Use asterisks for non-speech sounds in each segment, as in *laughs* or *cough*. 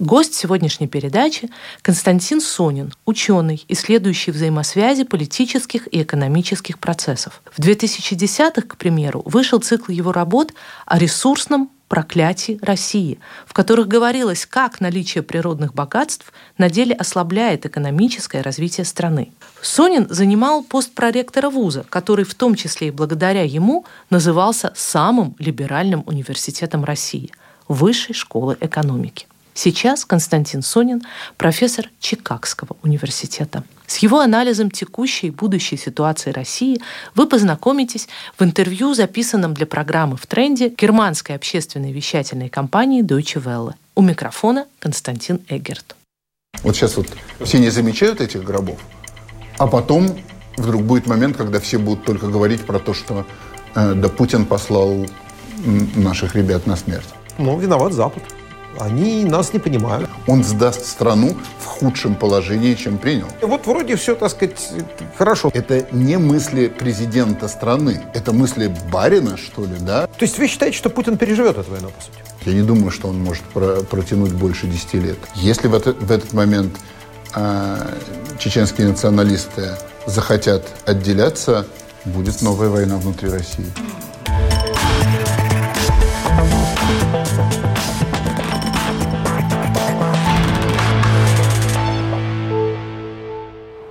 Гость сегодняшней передачи – Константин Сонин, ученый, исследующий взаимосвязи политических и экономических процессов. В 2010-х, к примеру, вышел цикл его работ о ресурсном проклятий России, в которых говорилось, как наличие природных богатств на деле ослабляет экономическое развитие страны. Сонин занимал пост проректора вуза, который в том числе и благодаря ему назывался самым либеральным университетом России – Высшей школы экономики. Сейчас Константин Сонин – профессор Чикагского университета. С его анализом текущей и будущей ситуации России вы познакомитесь в интервью, записанном для программы «В тренде» германской общественной вещательной компании Deutsche Welle. У микрофона Константин Эгерт. Вот сейчас вот все не замечают этих гробов, а потом вдруг будет момент, когда все будут только говорить про то, что э, да Путин послал наших ребят на смерть. Ну, виноват Запад. Они нас не понимают. Он сдаст страну в худшем положении, чем принял. Вот вроде все, так сказать, хорошо. Это не мысли президента страны, это мысли барина, что ли, да? То есть вы считаете, что Путин переживет эту войну, по сути? Я не думаю, что он может про протянуть больше 10 лет. Если в, это, в этот момент э, чеченские националисты захотят отделяться, будет новая война внутри России.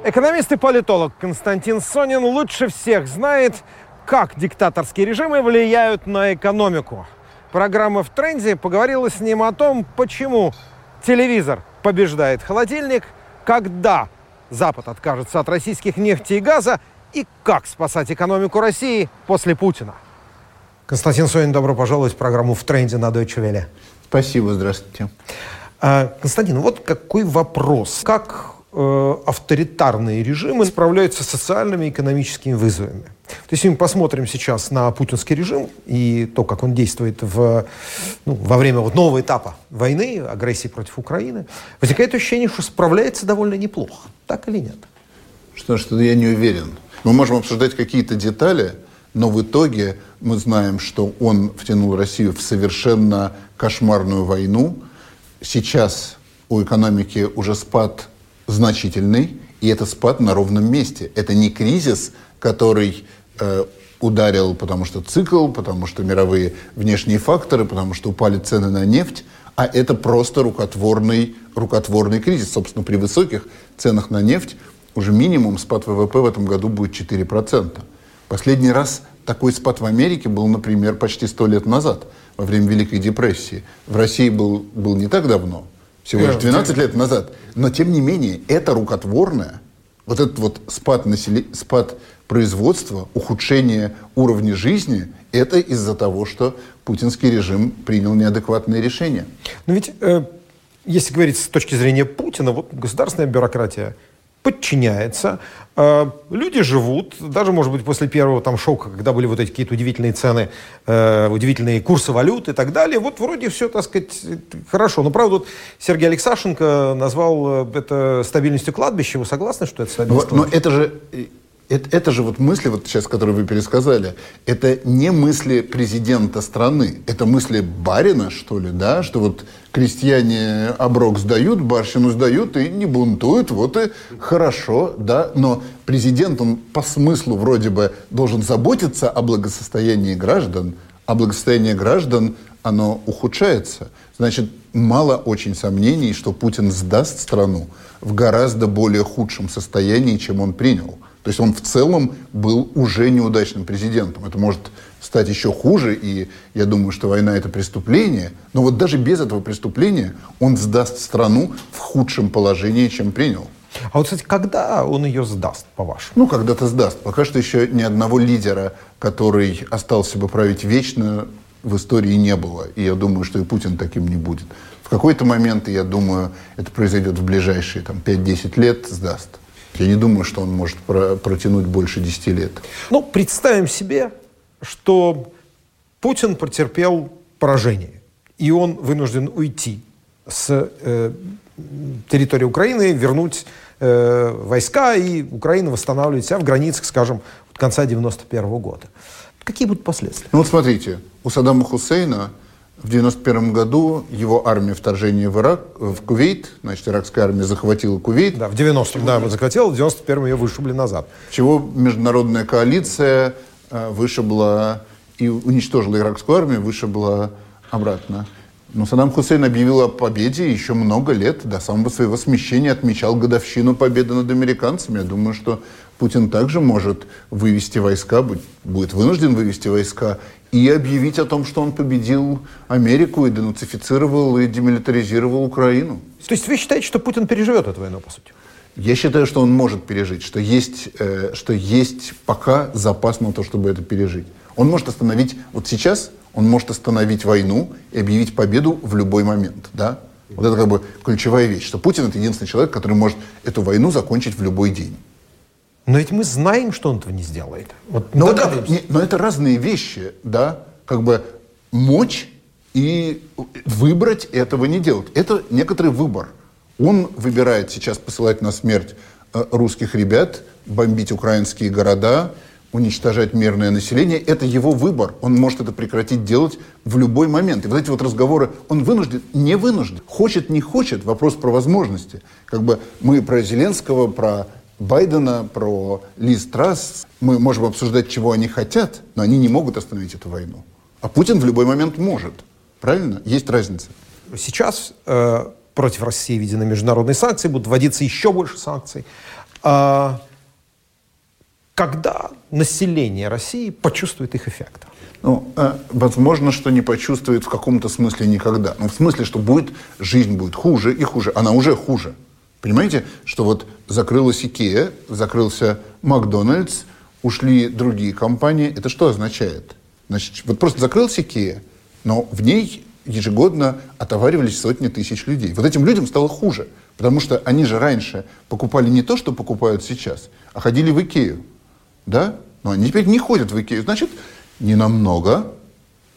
Экономист и политолог Константин Сонин лучше всех знает, как диктаторские режимы влияют на экономику. Программа «В тренде» поговорила с ним о том, почему телевизор побеждает холодильник, когда Запад откажется от российских нефти и газа и как спасать экономику России после Путина. Константин Сонин, добро пожаловать в программу «В тренде» на Deutsche Welle. Спасибо, здравствуйте. А, Константин, вот какой вопрос. Как авторитарные режимы справляются с социальными и экономическими вызовами. То есть, если мы посмотрим сейчас на путинский режим и то, как он действует в, ну, во время вот нового этапа войны, агрессии против Украины, возникает ощущение, что справляется довольно неплохо. Так или нет? Что, что я не уверен. Мы можем обсуждать какие-то детали, но в итоге мы знаем, что он втянул Россию в совершенно кошмарную войну. Сейчас у экономики уже спад значительный, и это спад на ровном месте. Это не кризис, который э, ударил, потому что цикл, потому что мировые внешние факторы, потому что упали цены на нефть, а это просто рукотворный, рукотворный кризис. Собственно, при высоких ценах на нефть уже минимум спад ВВП в этом году будет 4%. Последний раз такой спад в Америке был, например, почти 100 лет назад, во время Великой депрессии. В России был, был не так давно, всего лишь 12 лет назад. Но, тем не менее, это рукотворное, вот этот вот спад, насели... спад производства, ухудшение уровня жизни, это из-за того, что путинский режим принял неадекватные решения. Но ведь, э, если говорить с точки зрения Путина, вот государственная бюрократия – подчиняется. Э, люди живут, даже, может быть, после первого там шока, когда были вот эти какие-то удивительные цены, э, удивительные курсы валют и так далее, вот вроде все, так сказать, хорошо. Но, правда, вот Сергей Алексашенко назвал э, это стабильностью кладбища. Вы согласны, что это стабильность но, но это же это, это же вот мысли, вот сейчас, которые вы пересказали, это не мысли президента страны, это мысли барина, что ли, да, что вот крестьяне оброк сдают, барщину сдают и не бунтуют, вот и хорошо, да, но президент, он по смыслу вроде бы должен заботиться о благосостоянии граждан, а благосостояние граждан, оно ухудшается. Значит, мало очень сомнений, что Путин сдаст страну в гораздо более худшем состоянии, чем он принял. То есть он в целом был уже неудачным президентом. Это может стать еще хуже, и я думаю, что война это преступление. Но вот даже без этого преступления он сдаст страну в худшем положении, чем принял. А вот, кстати, когда он ее сдаст, по-вашему? Ну, когда-то сдаст. Пока что еще ни одного лидера, который остался бы править вечно, в истории не было. И я думаю, что и Путин таким не будет. В какой-то момент, я думаю, это произойдет в ближайшие там, 5-10 лет, сдаст. Я не думаю, что он может про протянуть больше 10 лет. Ну, представим себе, что Путин потерпел поражение, и он вынужден уйти с э, территории Украины, вернуть э, войска, и Украина восстанавливает себя в границах, скажем, конца 91 -го года. Какие будут последствия? Ну вот смотрите, у Саддама Хусейна в 91 году его армия вторжения в Ирак, в Кувейт, значит, иракская армия захватила Кувейт. Да, в 90-м, да, захватила, в 91-м ее вышибли назад. Чего международная коалиция э, вышибла и уничтожила иракскую армию, вышибла обратно. Но Саддам Хусейн объявил о победе еще много лет, до самого своего смещения отмечал годовщину победы над американцами. Я думаю, что Путин также может вывести войска, будет вынужден вывести войска и объявить о том, что он победил Америку и денацифицировал и демилитаризировал Украину. То есть вы считаете, что Путин переживет эту войну, по сути? Я считаю, что он может пережить, что есть, э, что есть пока запас на то, чтобы это пережить. Он может остановить, вот сейчас он может остановить войну и объявить победу в любой момент, да? Вот это как бы ключевая вещь, что Путин это единственный человек, который может эту войну закончить в любой день. Но ведь мы знаем, что он этого не сделает. Вот но, это, но это разные вещи, да? Как бы мочь и выбрать этого не делать. Это некоторый выбор. Он выбирает сейчас посылать на смерть э, русских ребят, бомбить украинские города, уничтожать мирное население. Это его выбор. Он может это прекратить делать в любой момент. И вот эти вот разговоры, он вынужден, не вынужден. Хочет, не хочет, вопрос про возможности. Как бы мы про Зеленского, про Байдена, про Лиз Трасс. Мы можем обсуждать, чего они хотят, но они не могут остановить эту войну. А Путин в любой момент может. Правильно? Есть разница. Сейчас э, против России введены международные санкции, будут вводиться еще больше санкций. А, когда население России почувствует их эффект? Ну, э, возможно, что не почувствует в каком-то смысле никогда. Ну, в смысле, что будет, жизнь будет хуже и хуже. Она уже хуже. Понимаете, что вот закрылась Икея, закрылся Макдональдс, ушли другие компании. Это что означает? Значит, вот просто закрылась Икея, но в ней ежегодно отоваривались сотни тысяч людей. Вот этим людям стало хуже, потому что они же раньше покупали не то, что покупают сейчас, а ходили в Икею. Да? Но они теперь не ходят в Икею. Значит, не намного,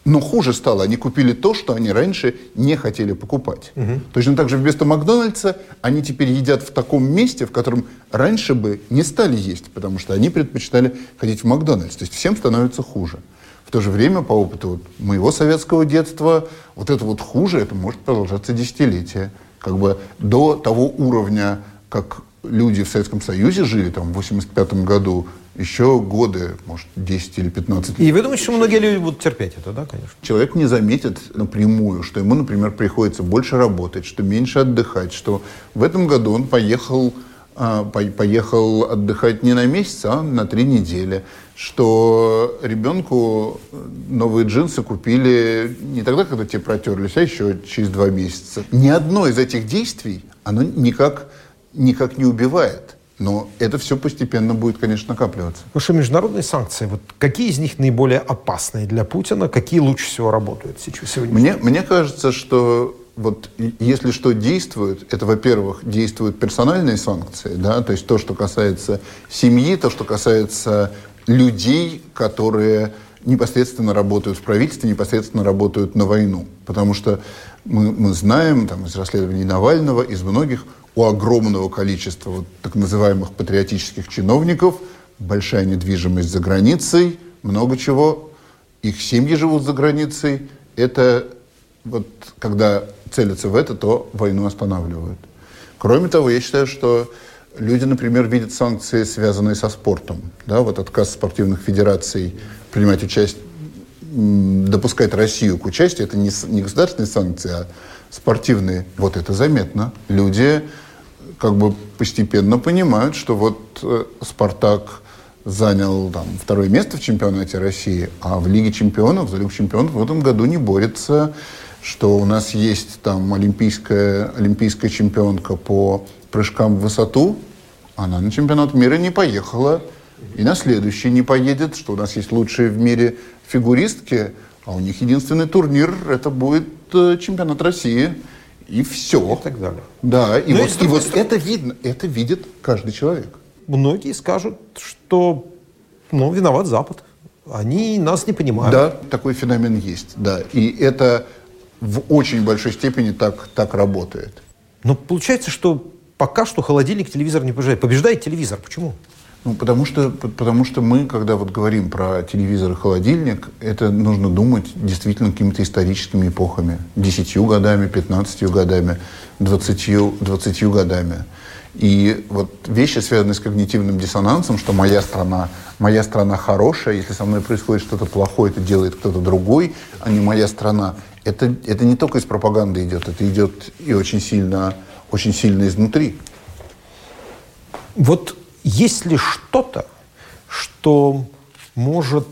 но хуже стало. Они купили то, что они раньше не хотели покупать. Угу. Точно так же вместо Макдональдса они теперь едят в таком месте, в котором раньше бы не стали есть, потому что они предпочитали ходить в Макдональдс. То есть всем становится хуже. В то же время, по опыту вот моего советского детства, вот это вот хуже, это может продолжаться десятилетия. Как бы до того уровня, как люди в Советском Союзе жили, там, в 85 году, еще годы, может, 10 или 15 лет. И вы думаете, что многие люди будут терпеть это, да, конечно? Человек не заметит напрямую, что ему, например, приходится больше работать, что меньше отдыхать, что в этом году он поехал, а, поехал отдыхать не на месяц, а на три недели, что ребенку новые джинсы купили не тогда, когда те протерлись, а еще через два месяца. Ни одно из этих действий, оно никак, никак не убивает. Но это все постепенно будет, конечно, накапливаться. Что международные санкции, вот какие из них наиболее опасные для Путина, какие лучше всего работают сейчас сегодня? Мне, мне кажется, что вот если что действует, это, во-первых, действуют персональные санкции, да, то есть то, что касается семьи, то, что касается людей, которые непосредственно работают в правительстве, непосредственно работают на войну. Потому что мы, мы знаем там, из расследований Навального, из многих, у огромного количества вот, так называемых патриотических чиновников большая недвижимость за границей, много чего. Их семьи живут за границей. Это вот когда целятся в это, то войну останавливают. Кроме того, я считаю, что люди, например, видят санкции, связанные со спортом. Да, вот отказ спортивных федераций принимать участие, допускать Россию к участию, это не, не государственные санкции, а спортивные. Вот это заметно. Люди как бы постепенно понимают, что вот э, «Спартак» занял там, второе место в чемпионате России, а в Лиге чемпионов, за Лигу чемпионов в этом году не борется, что у нас есть там олимпийская, олимпийская чемпионка по прыжкам в высоту, она на чемпионат мира не поехала, и на следующий не поедет, что у нас есть лучшие в мире фигуристки, а у них единственный турнир, это будет э, чемпионат России – И все. И так далее. Да, и Ну, и вот, и другой вот это видно, это видит каждый человек. Многие скажут, что ну, виноват Запад. Они нас не понимают. Да, такой феномен есть, да. И это в очень большой степени так, так работает. Но получается, что пока что холодильник телевизор не побеждает. Побеждает телевизор. Почему? Ну, потому что, потому что мы, когда вот говорим про телевизор и холодильник, это нужно думать действительно какими-то историческими эпохами. Десятью годами, пятнадцатью годами, двадцатью, двадцатью годами. И вот вещи, связанные с когнитивным диссонансом, что моя страна, моя страна хорошая, если со мной происходит что-то плохое, это делает кто-то другой, а не моя страна. Это, это не только из пропаганды идет, это идет и очень сильно, очень сильно изнутри. Вот есть ли что-то, что может,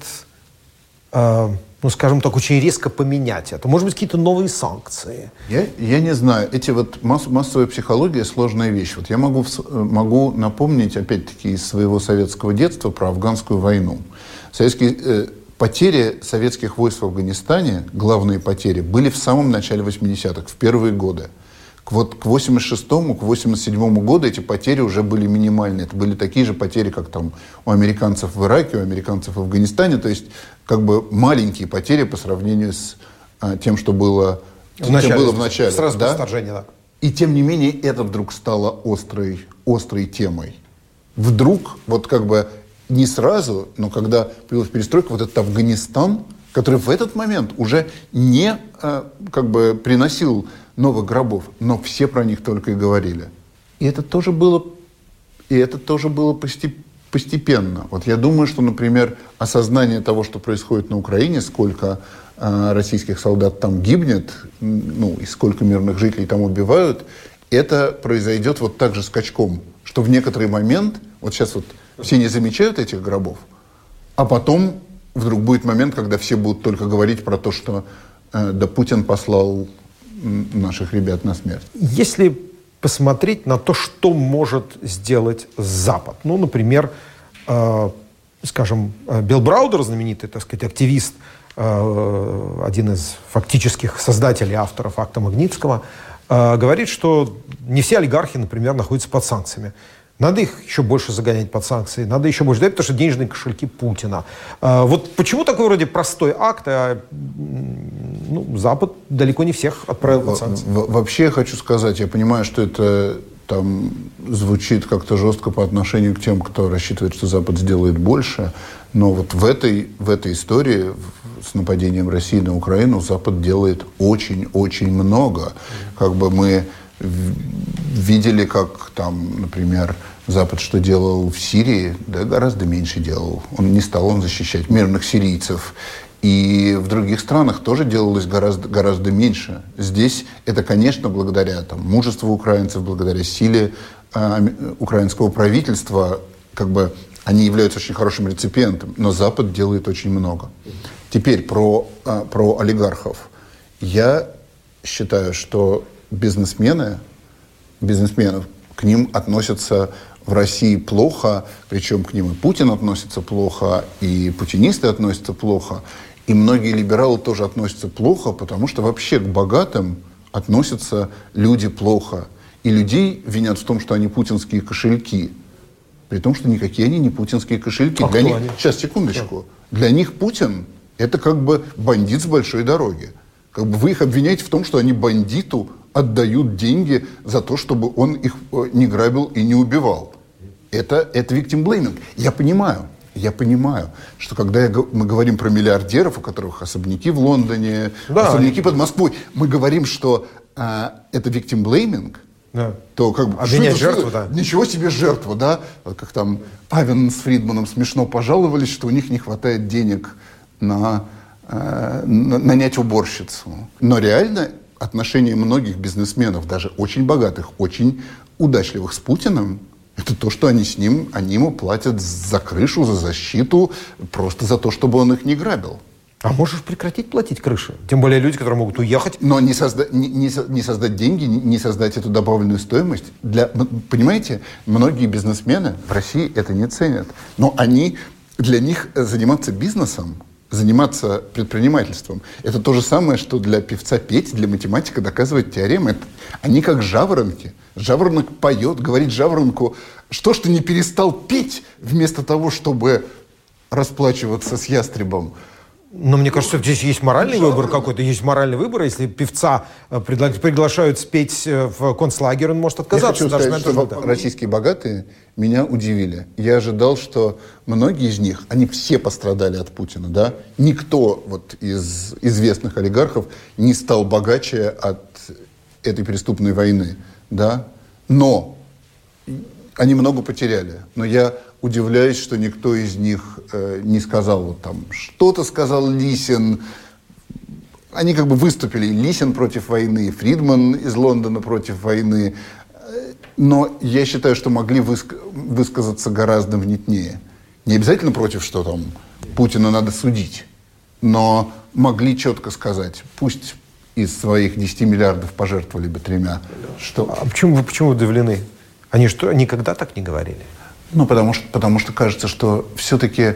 э, ну, скажем так, очень резко поменять это? Может быть, какие-то новые санкции? Я, я не знаю. Эти вот масс- массовая психология сложная вещь. Вот я могу, э, могу напомнить, опять-таки, из своего советского детства про афганскую войну. Советские, э, потери советских войск в Афганистане, главные потери, были в самом начале 80-х, в первые годы. Вот, к 86-му, к 87-му году эти потери уже были минимальные. Это были такие же потери, как там у американцев в Ираке, у американцев в Афганистане. То есть как бы маленькие потери по сравнению с а, тем, что было В начале, было в начале. Сразу да? вторжения, да. И тем не менее это вдруг стало острой, острой темой. Вдруг, вот как бы не сразу, но когда появилась перестройка, вот этот Афганистан, который в этот момент уже не э, как бы приносил новых гробов, но все про них только и говорили. И это тоже было, и это тоже было постеп- постепенно. Вот я думаю, что, например, осознание того, что происходит на Украине, сколько э, российских солдат там гибнет, ну и сколько мирных жителей там убивают, это произойдет вот так же скачком, что в некоторый момент, вот сейчас вот все не замечают этих гробов, а потом вдруг будет момент, когда все будут только говорить про то, что э, да Путин послал наших ребят на смерть. Если посмотреть на то, что может сделать Запад, ну, например, э, скажем, э, Билл Браудер, знаменитый, так сказать, активист, э, один из фактических создателей, авторов акта Магнитского, э, говорит, что не все олигархи, например, находятся под санкциями. Надо их еще больше загонять под санкции, надо еще больше дать, потому что денежные кошельки Путина. Э, Вот почему такой вроде простой акт, а ну, Запад далеко не всех отправил под санкции? Вообще я хочу сказать, я понимаю, что это там звучит как-то жестко по отношению к тем, кто рассчитывает, что Запад сделает больше, но вот в этой, в этой истории с нападением России на Украину Запад делает очень-очень много. Как бы мы видели, как там, например, Запад что делал в Сирии, да гораздо меньше делал. Он не стал он защищать мирных сирийцев. И в других странах тоже делалось гораздо, гораздо меньше. Здесь это, конечно, благодаря там, мужеству украинцев, благодаря силе ами- украинского правительства, как бы они являются очень хорошим реципиентом, но Запад делает очень много. Теперь про, а, про олигархов. Я считаю, что бизнесмены, бизнесменов, к ним относятся в России плохо, причем к ним и Путин относится плохо, и путинисты относятся плохо, и многие либералы тоже относятся плохо, потому что вообще к богатым относятся люди плохо. И людей винят в том, что они путинские кошельки. При том, что никакие они не путинские кошельки. А Для них, они? сейчас, секундочку. Для них Путин это как бы бандит с большой дороги. Как бы вы их обвиняете в том, что они бандиту отдают деньги за то, чтобы он их э, не грабил и не убивал. Это, это victim blaming. Я понимаю, я понимаю, что когда я мы говорим про миллиардеров, у которых особняки в Лондоне, Да, особняки под Москвой, мы говорим, что а, это victim blaming, Да. то как бы... Обвинять что это, жертву, что да. Ничего себе жертва, да? Как там Павин с Фридманом смешно пожаловались, что у них не хватает денег на, э, на- нанять уборщицу. Но реально отношения многих бизнесменов, даже очень богатых, очень удачливых с Путиным, это то, что они с ним, они ему платят за крышу, за защиту, просто за то, чтобы он их не грабил. А можешь прекратить платить крыши? Тем более люди, которые могут уехать. Но не, созда- не- не не создать деньги, не- не создать эту добавленную стоимость. Для, понимаете, многие бизнесмены в России это не ценят. Но они, для них заниматься бизнесом заниматься предпринимательством. Это то же самое, что для певца петь, для математика доказывать теоремы. Это, они как жаворонки. Жаворонок поет, говорит жаворонку, что ж ты не перестал петь вместо того, чтобы расплачиваться с ястребом. Но мне кажется, здесь есть моральный выбор какой-то. Есть моральный выбор. Если певца э, пригла- приглашают спеть э, в концлагерь, он может отказаться. Я хочу сказать, что это российские богатые меня удивили. Я ожидал, что многие из них, они все пострадали от Путина, да? Никто вот из известных олигархов не стал богаче от этой преступной войны, да? Но они много потеряли. Но я удивляюсь, что никто из них э, не сказал вот там что-то сказал Лисин. Они как бы выступили. Лисин против войны, Фридман из Лондона против войны. Э, Но я считаю, что могли выск- высказаться гораздо внятнее. Не обязательно против, что там Путина надо судить. Но могли четко сказать, пусть из своих 10 миллиардов пожертвовали бы тремя. Что, А почему вы почему удивлены? Они что, никогда так не говорили? Ну, потому что, потому что кажется, что все-таки,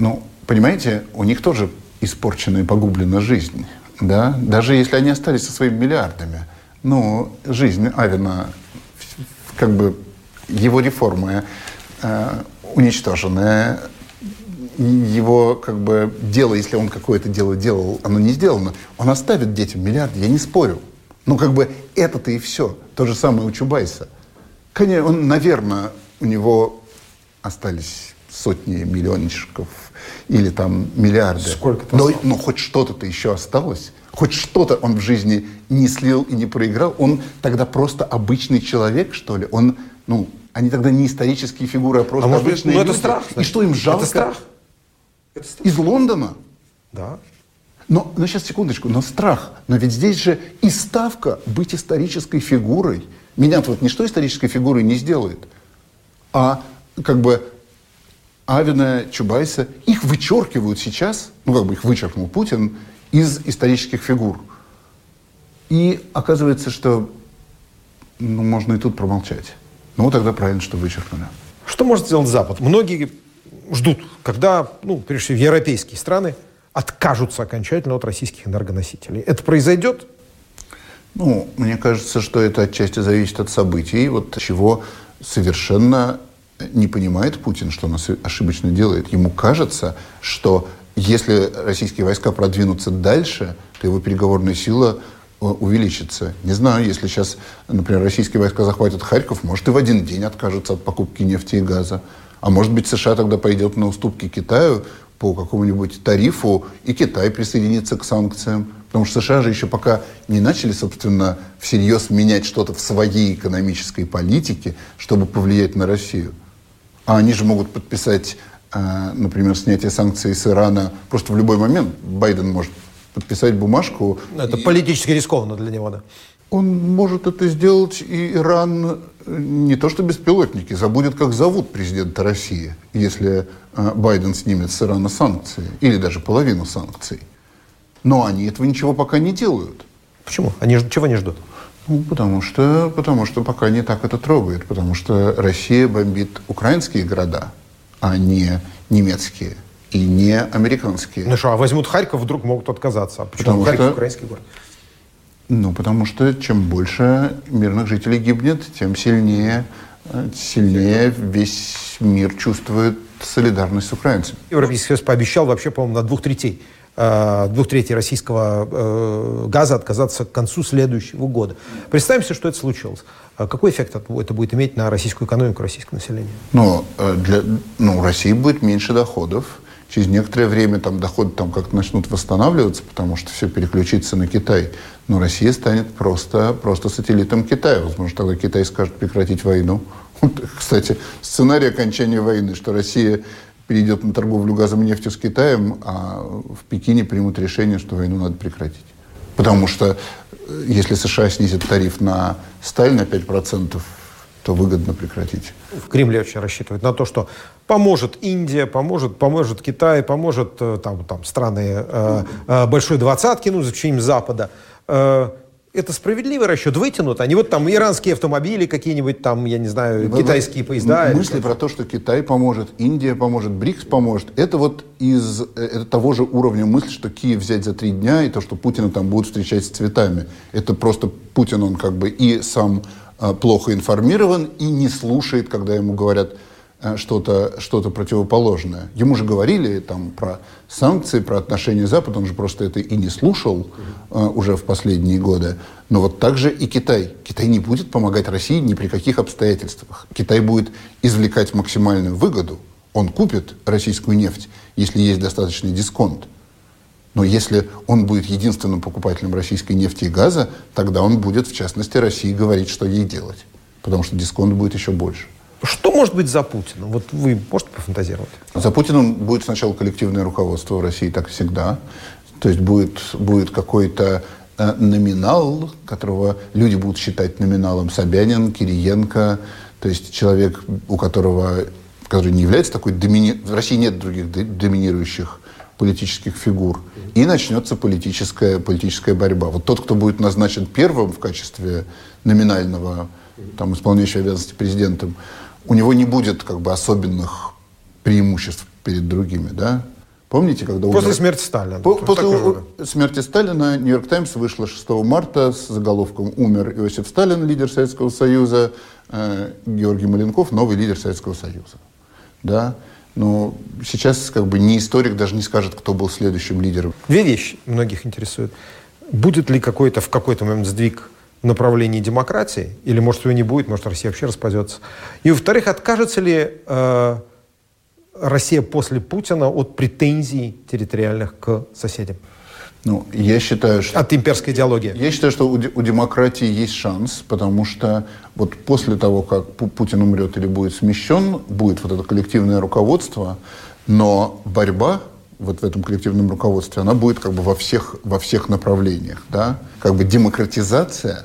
ну, понимаете, у них тоже испорчена и погублена жизнь, да? Даже если они остались со своими миллиардами. Ну, жизнь Авина, как бы, его реформы э, уничтожены, его, как бы, дело, если он какое-то дело делал, оно не сделано, он оставит детям миллиарды, я не спорю. Ну, как бы, это-то и все. То же самое у Чубайса. Конечно, он, наверное, у него остались сотни миллиончиков или там миллиарды. Сколько-то но, осталось. но хоть что-то-то еще осталось. Хоть что-то он в жизни не слил и не проиграл. Он тогда просто обычный человек, что ли? Он, ну, они тогда не исторические фигуры, а просто может быть, обычные ну, это люди. страх, И значит. что им Это жалко? страх. Из Лондона? Да. Но, но сейчас, секундочку, но страх. Но ведь здесь же и ставка быть исторической фигурой. Меня вот ничто исторической фигурой не сделает. А как бы Авина, Чубайса, их вычеркивают сейчас, ну как бы их вычеркнул Путин, из исторических фигур. И оказывается, что ну, можно и тут промолчать. Ну, тогда правильно, что вычеркнули. Что может сделать Запад? Многие ждут, когда, ну, прежде всего, европейские страны откажутся окончательно от российских энергоносителей. Это произойдет? Ну, мне кажется, что это отчасти зависит от событий, вот чего совершенно не понимает Путин, что он ошибочно делает. Ему кажется, что если российские войска продвинутся дальше, то его переговорная сила э, увеличится. Не знаю, если сейчас, например, российские войска захватят Харьков, может и в один день откажутся от покупки нефти и газа. А может быть, США тогда пойдет на уступки Китаю по какому-нибудь тарифу, и Китай присоединится к санкциям. Потому что США же еще пока не начали, собственно, всерьез менять что-то в своей экономической политике, чтобы повлиять на Россию. А они же могут подписать, э, например, снятие санкций с Ирана просто в любой момент. Байден может подписать бумажку. Это и- политически рискованно для него, да. Он может это сделать, и Иран э, не то что беспилотники, забудет, как зовут президента России, если э, Байден снимет с Ирана санкции, или даже половину санкций. Но они этого ничего пока не делают. Почему? Они чего не ждут? Ну, потому что, потому что пока не так это трогает, потому что Россия бомбит украинские города, а не немецкие и не американские. Ну что, а возьмут Харьков, вдруг могут отказаться. А почему Потому Харьков что- украинский город? Ну, потому что чем больше мирных жителей гибнет, тем сильнее, э, сильнее весь мир чувствует солидарность с украинцами. Европейский Союз пообещал вообще, по-моему, на двух третей, э, двух третей российского э, газа отказаться к концу следующего года. Представим себе, что это случилось. Какой эффект это будет иметь на российскую экономику, российское население? Э, для, ну, у России будет меньше доходов. Через некоторое время там доходы там как-то начнут восстанавливаться, потому что все переключится на Китай. Но Россия станет просто, просто сателлитом Китая. Возможно, тогда Китай скажет прекратить войну. *laughs* Кстати, сценарий окончания войны, что Россия перейдет на торговлю газом и нефтью с Китаем, а в Пекине примут решение, что войну надо прекратить. Потому что э, если США снизят тариф на сталь на 5%, то выгодно прекратить. В Кремле очень рассчитывают на то, что поможет Индия, поможет, поможет Китай, поможет э, там, там, страны э, э, Большой Двадцатки, ну, за исключением Запада. Э, это справедливый расчет, вытянут. Они вот там иранские автомобили какие-нибудь, там, я не знаю, китайские поезда. Мысли про то, что Китай поможет, Индия поможет, БРИКС поможет, это вот из э, это того же уровня мысли, что Киев взять за три дня, и то, что Путина там будут встречать с цветами. Это просто Путин, он как бы и сам плохо информирован, и не слушает, когда ему говорят, Э, что-то что противоположное. Ему же говорили там, про санкции, про отношения Запада, он же просто это и не слушал э, уже в последние годы. Но вот так же и Китай. Китай не будет помогать России ни при каких обстоятельствах. Китай будет извлекать максимальную выгоду. Он купит российскую нефть, если есть достаточный дисконт. Но если он будет единственным покупателем российской нефти и газа, тогда он будет, в частности, России говорить, что ей делать. Потому что дисконт будет еще больше. Что может быть за Путиным? Вот вы можете пофантазировать? За Путиным будет сначала коллективное руководство в России, так всегда. То есть будет, будет какой-то э, номинал, которого люди будут считать номиналом Собянин, Кириенко, то есть человек, у которого, который не является такой домини... В России нет других доминирующих политических фигур. И начнется политическая, политическая борьба. Вот тот, кто будет назначен первым в качестве номинального там, исполняющего обязанности президентом, у него не будет как бы особенных преимуществ перед другими, да? Помните, когда После умер... смерти Сталина. По, после у... смерти Сталина Нью-Йорк Таймс вышла 6 марта с заголовком «Умер Иосиф Сталин, лидер Советского Союза, э, Георгий Маленков, новый лидер Советского Союза». Да? Но сейчас как бы ни историк даже не скажет, кто был следующим лидером. Две вещи многих интересуют. Будет ли какой-то в какой-то момент сдвиг направлении демократии, или, может, его не будет, может, Россия вообще распадется. И, во-вторых, откажется ли э, Россия после Путина от претензий территориальных к соседям? Ну, я считаю, что... От имперской идеологии. Я считаю, что у, у демократии есть шанс, потому что вот после того, как Путин умрет или будет смещен, будет вот это коллективное руководство, но борьба вот в этом коллективном руководстве, она будет как бы во всех, во всех направлениях. Да? Как бы демократизация,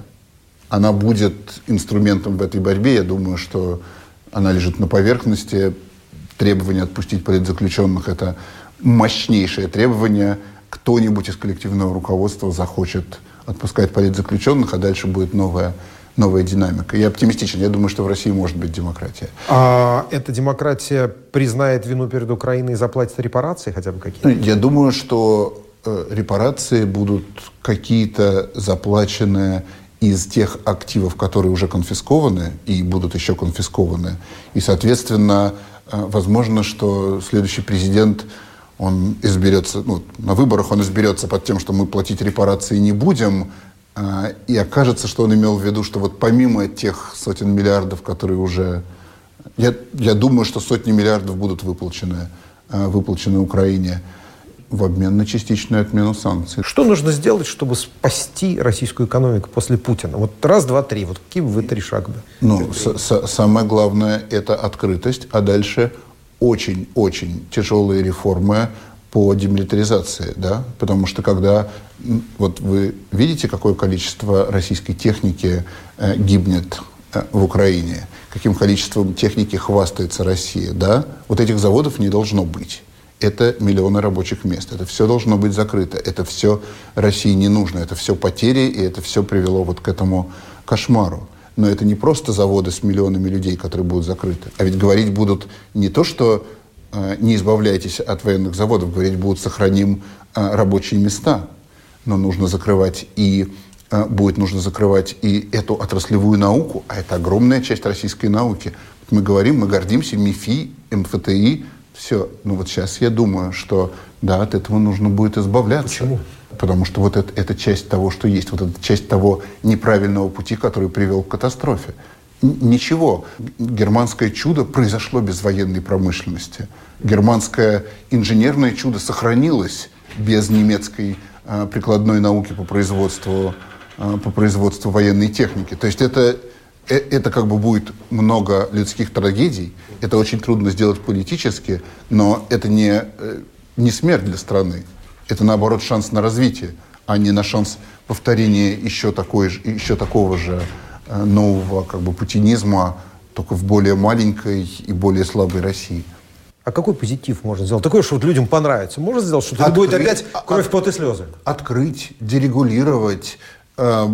она будет инструментом в этой борьбе. Я думаю, что она лежит на поверхности. Требование отпустить политзаключенных – это мощнейшее требование. Кто-нибудь из коллективного руководства захочет отпускать политзаключенных, а дальше будет новая новая динамика. Я оптимистичен. Я думаю, что в России может быть демократия. А эта демократия признает вину перед Украиной и заплатит репарации хотя бы какие-то? Ну, я думаю, что э, репарации будут какие-то заплаченные из тех активов, которые уже конфискованы и будут еще конфискованы. И, соответственно, э, возможно, что следующий президент он изберется, ну, на выборах он изберется под тем, что мы платить репарации не будем, а, и окажется, что он имел в виду, что вот помимо тех сотен миллиардов, которые уже... Я, я думаю, что сотни миллиардов будут выплачены, а, выплачены Украине в обмен на частичную отмену санкций. Что нужно сделать, чтобы спасти российскую экономику после Путина? Вот раз, два, три. Вот какие вы три шага бы? Ну, с -с самое главное – это открытость, а дальше очень-очень тяжелые реформы по демилитаризации, да, потому что когда вот вы видите, какое количество российской техники э, гибнет э, в Украине, каким количеством техники хвастается Россия, да, вот этих заводов не должно быть. Это миллионы рабочих мест. Это все должно быть закрыто. Это все России не нужно. Это все потери, и это все привело вот к этому кошмару. Но это не просто заводы с миллионами людей, которые будут закрыты. А ведь говорить будут не то, что Э, не избавляйтесь от военных заводов, говорить будут, сохраним э, рабочие места. Но нужно закрывать и э, будет нужно закрывать и эту отраслевую науку, а это огромная часть российской науки. Мы говорим, мы гордимся МИФИ, МФТИ, все. Но вот сейчас я думаю, что да, от этого нужно будет избавляться. Почему? Потому что вот это, это часть того, что есть, вот это часть того неправильного пути, который привел к катастрофе. Ничего. Германское чудо произошло без военной промышленности. Германское инженерное чудо сохранилось без немецкой э, прикладной науки по производству, э, по производству военной техники. То есть это, э, это как бы будет много людских трагедий. Это очень трудно сделать политически, но это не, э, не смерть для страны. Это, наоборот, шанс на развитие, а не на шанс повторения еще, такой, еще такого же Э, нового как бы путинизма, только в более маленькой и более слабой России. А какой позитив можно сделать? Такое, что вот людям понравится. Можно сделать, что это будет опять кровь, пот и слезы? Открыть, дерегулировать, э,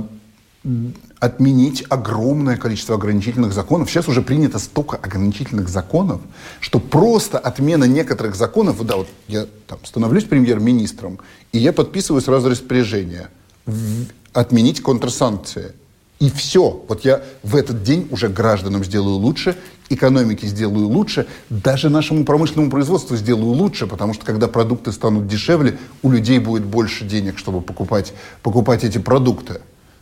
отменить огромное количество ограничительных законов. Сейчас уже принято столько ограничительных законов, что просто отмена некоторых законов, да, вот я там, становлюсь премьер-министром, и я подписываю сразу распоряжение отменить контрсанкции. И все. Вот я в этот день уже гражданам сделаю лучше, экономике сделаю лучше, даже нашему промышленному производству сделаю лучше, потому что когда продукты станут дешевле, у людей будет больше денег, чтобы покупать, покупать эти продукты.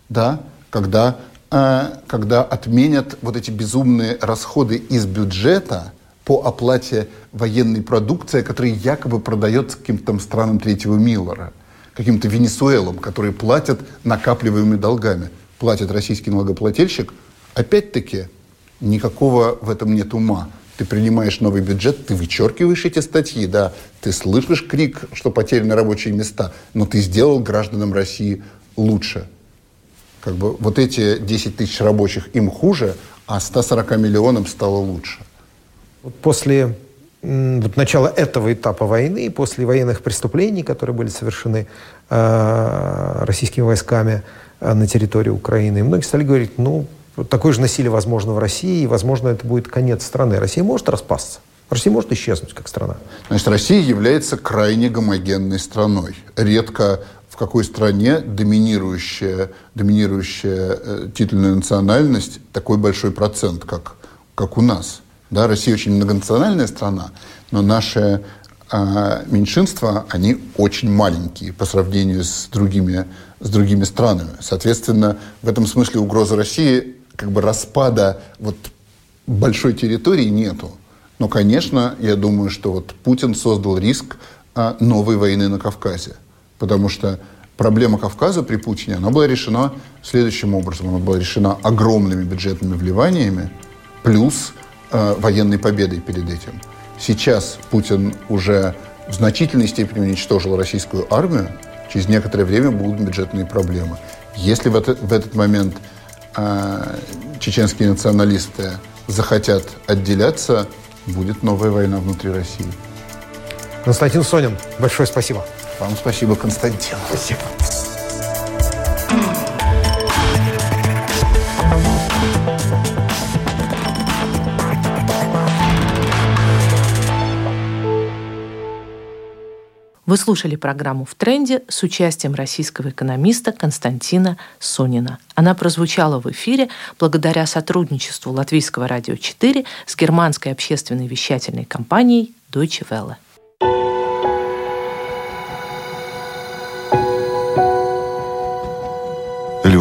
Да? Когда, э, когда отменят вот эти безумные расходы из бюджета по оплате военной продукции, которая якобы продается каким-то там странам третьего мира, каким-то Венесуэлам, которые платят накапливаемыми долгами платит российский налогоплательщик, опять-таки никакого в этом нет ума. Ты принимаешь новый бюджет, ты вычеркиваешь эти статьи, да, ты слышишь крик, что потеряны рабочие места, но ты сделал гражданам России лучше. Как бы вот эти 10 тысяч рабочих им хуже, а 140 миллионам стало лучше. После вот начала этого этапа войны, после военных преступлений, которые были совершены э, российскими войсками, Э, на территории Украины. Многие стали говорить, ну, такое же насилие возможно в России, и, возможно, это будет конец страны. Россия может распасться. Россия может исчезнуть как страна. Значит, Россия является крайне гомогенной страной. Редко в какой стране доминирующая, доминирующая э, титульная национальность такой большой процент, как, как у нас. Да, Россия очень многонациональная страна, но наши э, меньшинства, они очень маленькие по сравнению с другими с другими странами. Соответственно, в этом смысле угрозы России, как бы распада вот большой территории нету. Но, конечно, я думаю, что вот Путин создал риск а, новой войны на Кавказе. Потому что проблема Кавказа при Путине, она была решена следующим образом. Она была решена огромными бюджетными вливаниями плюс э, военной победой перед этим. Сейчас Путин уже в значительной степени уничтожил российскую армию, через некоторое время будут бюджетные проблемы. Если в, это, в этот момент э, чеченские националисты захотят отделяться, будет новая война внутри России. Константин Сонин, большое спасибо. Вам спасибо, Константин. Спасибо. Вы слушали программу «В тренде» с участием российского экономиста Константина Сонина. Она прозвучала в эфире благодаря сотрудничеству Латвийского радио 4 с германской общественной вещательной компанией Deutsche Welle.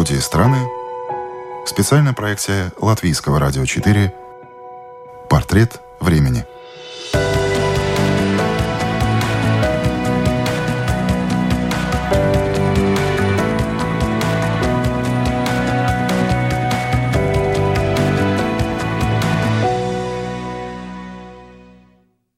Люди страны. Специальная проекция Латвийского радио 4. Портрет времени.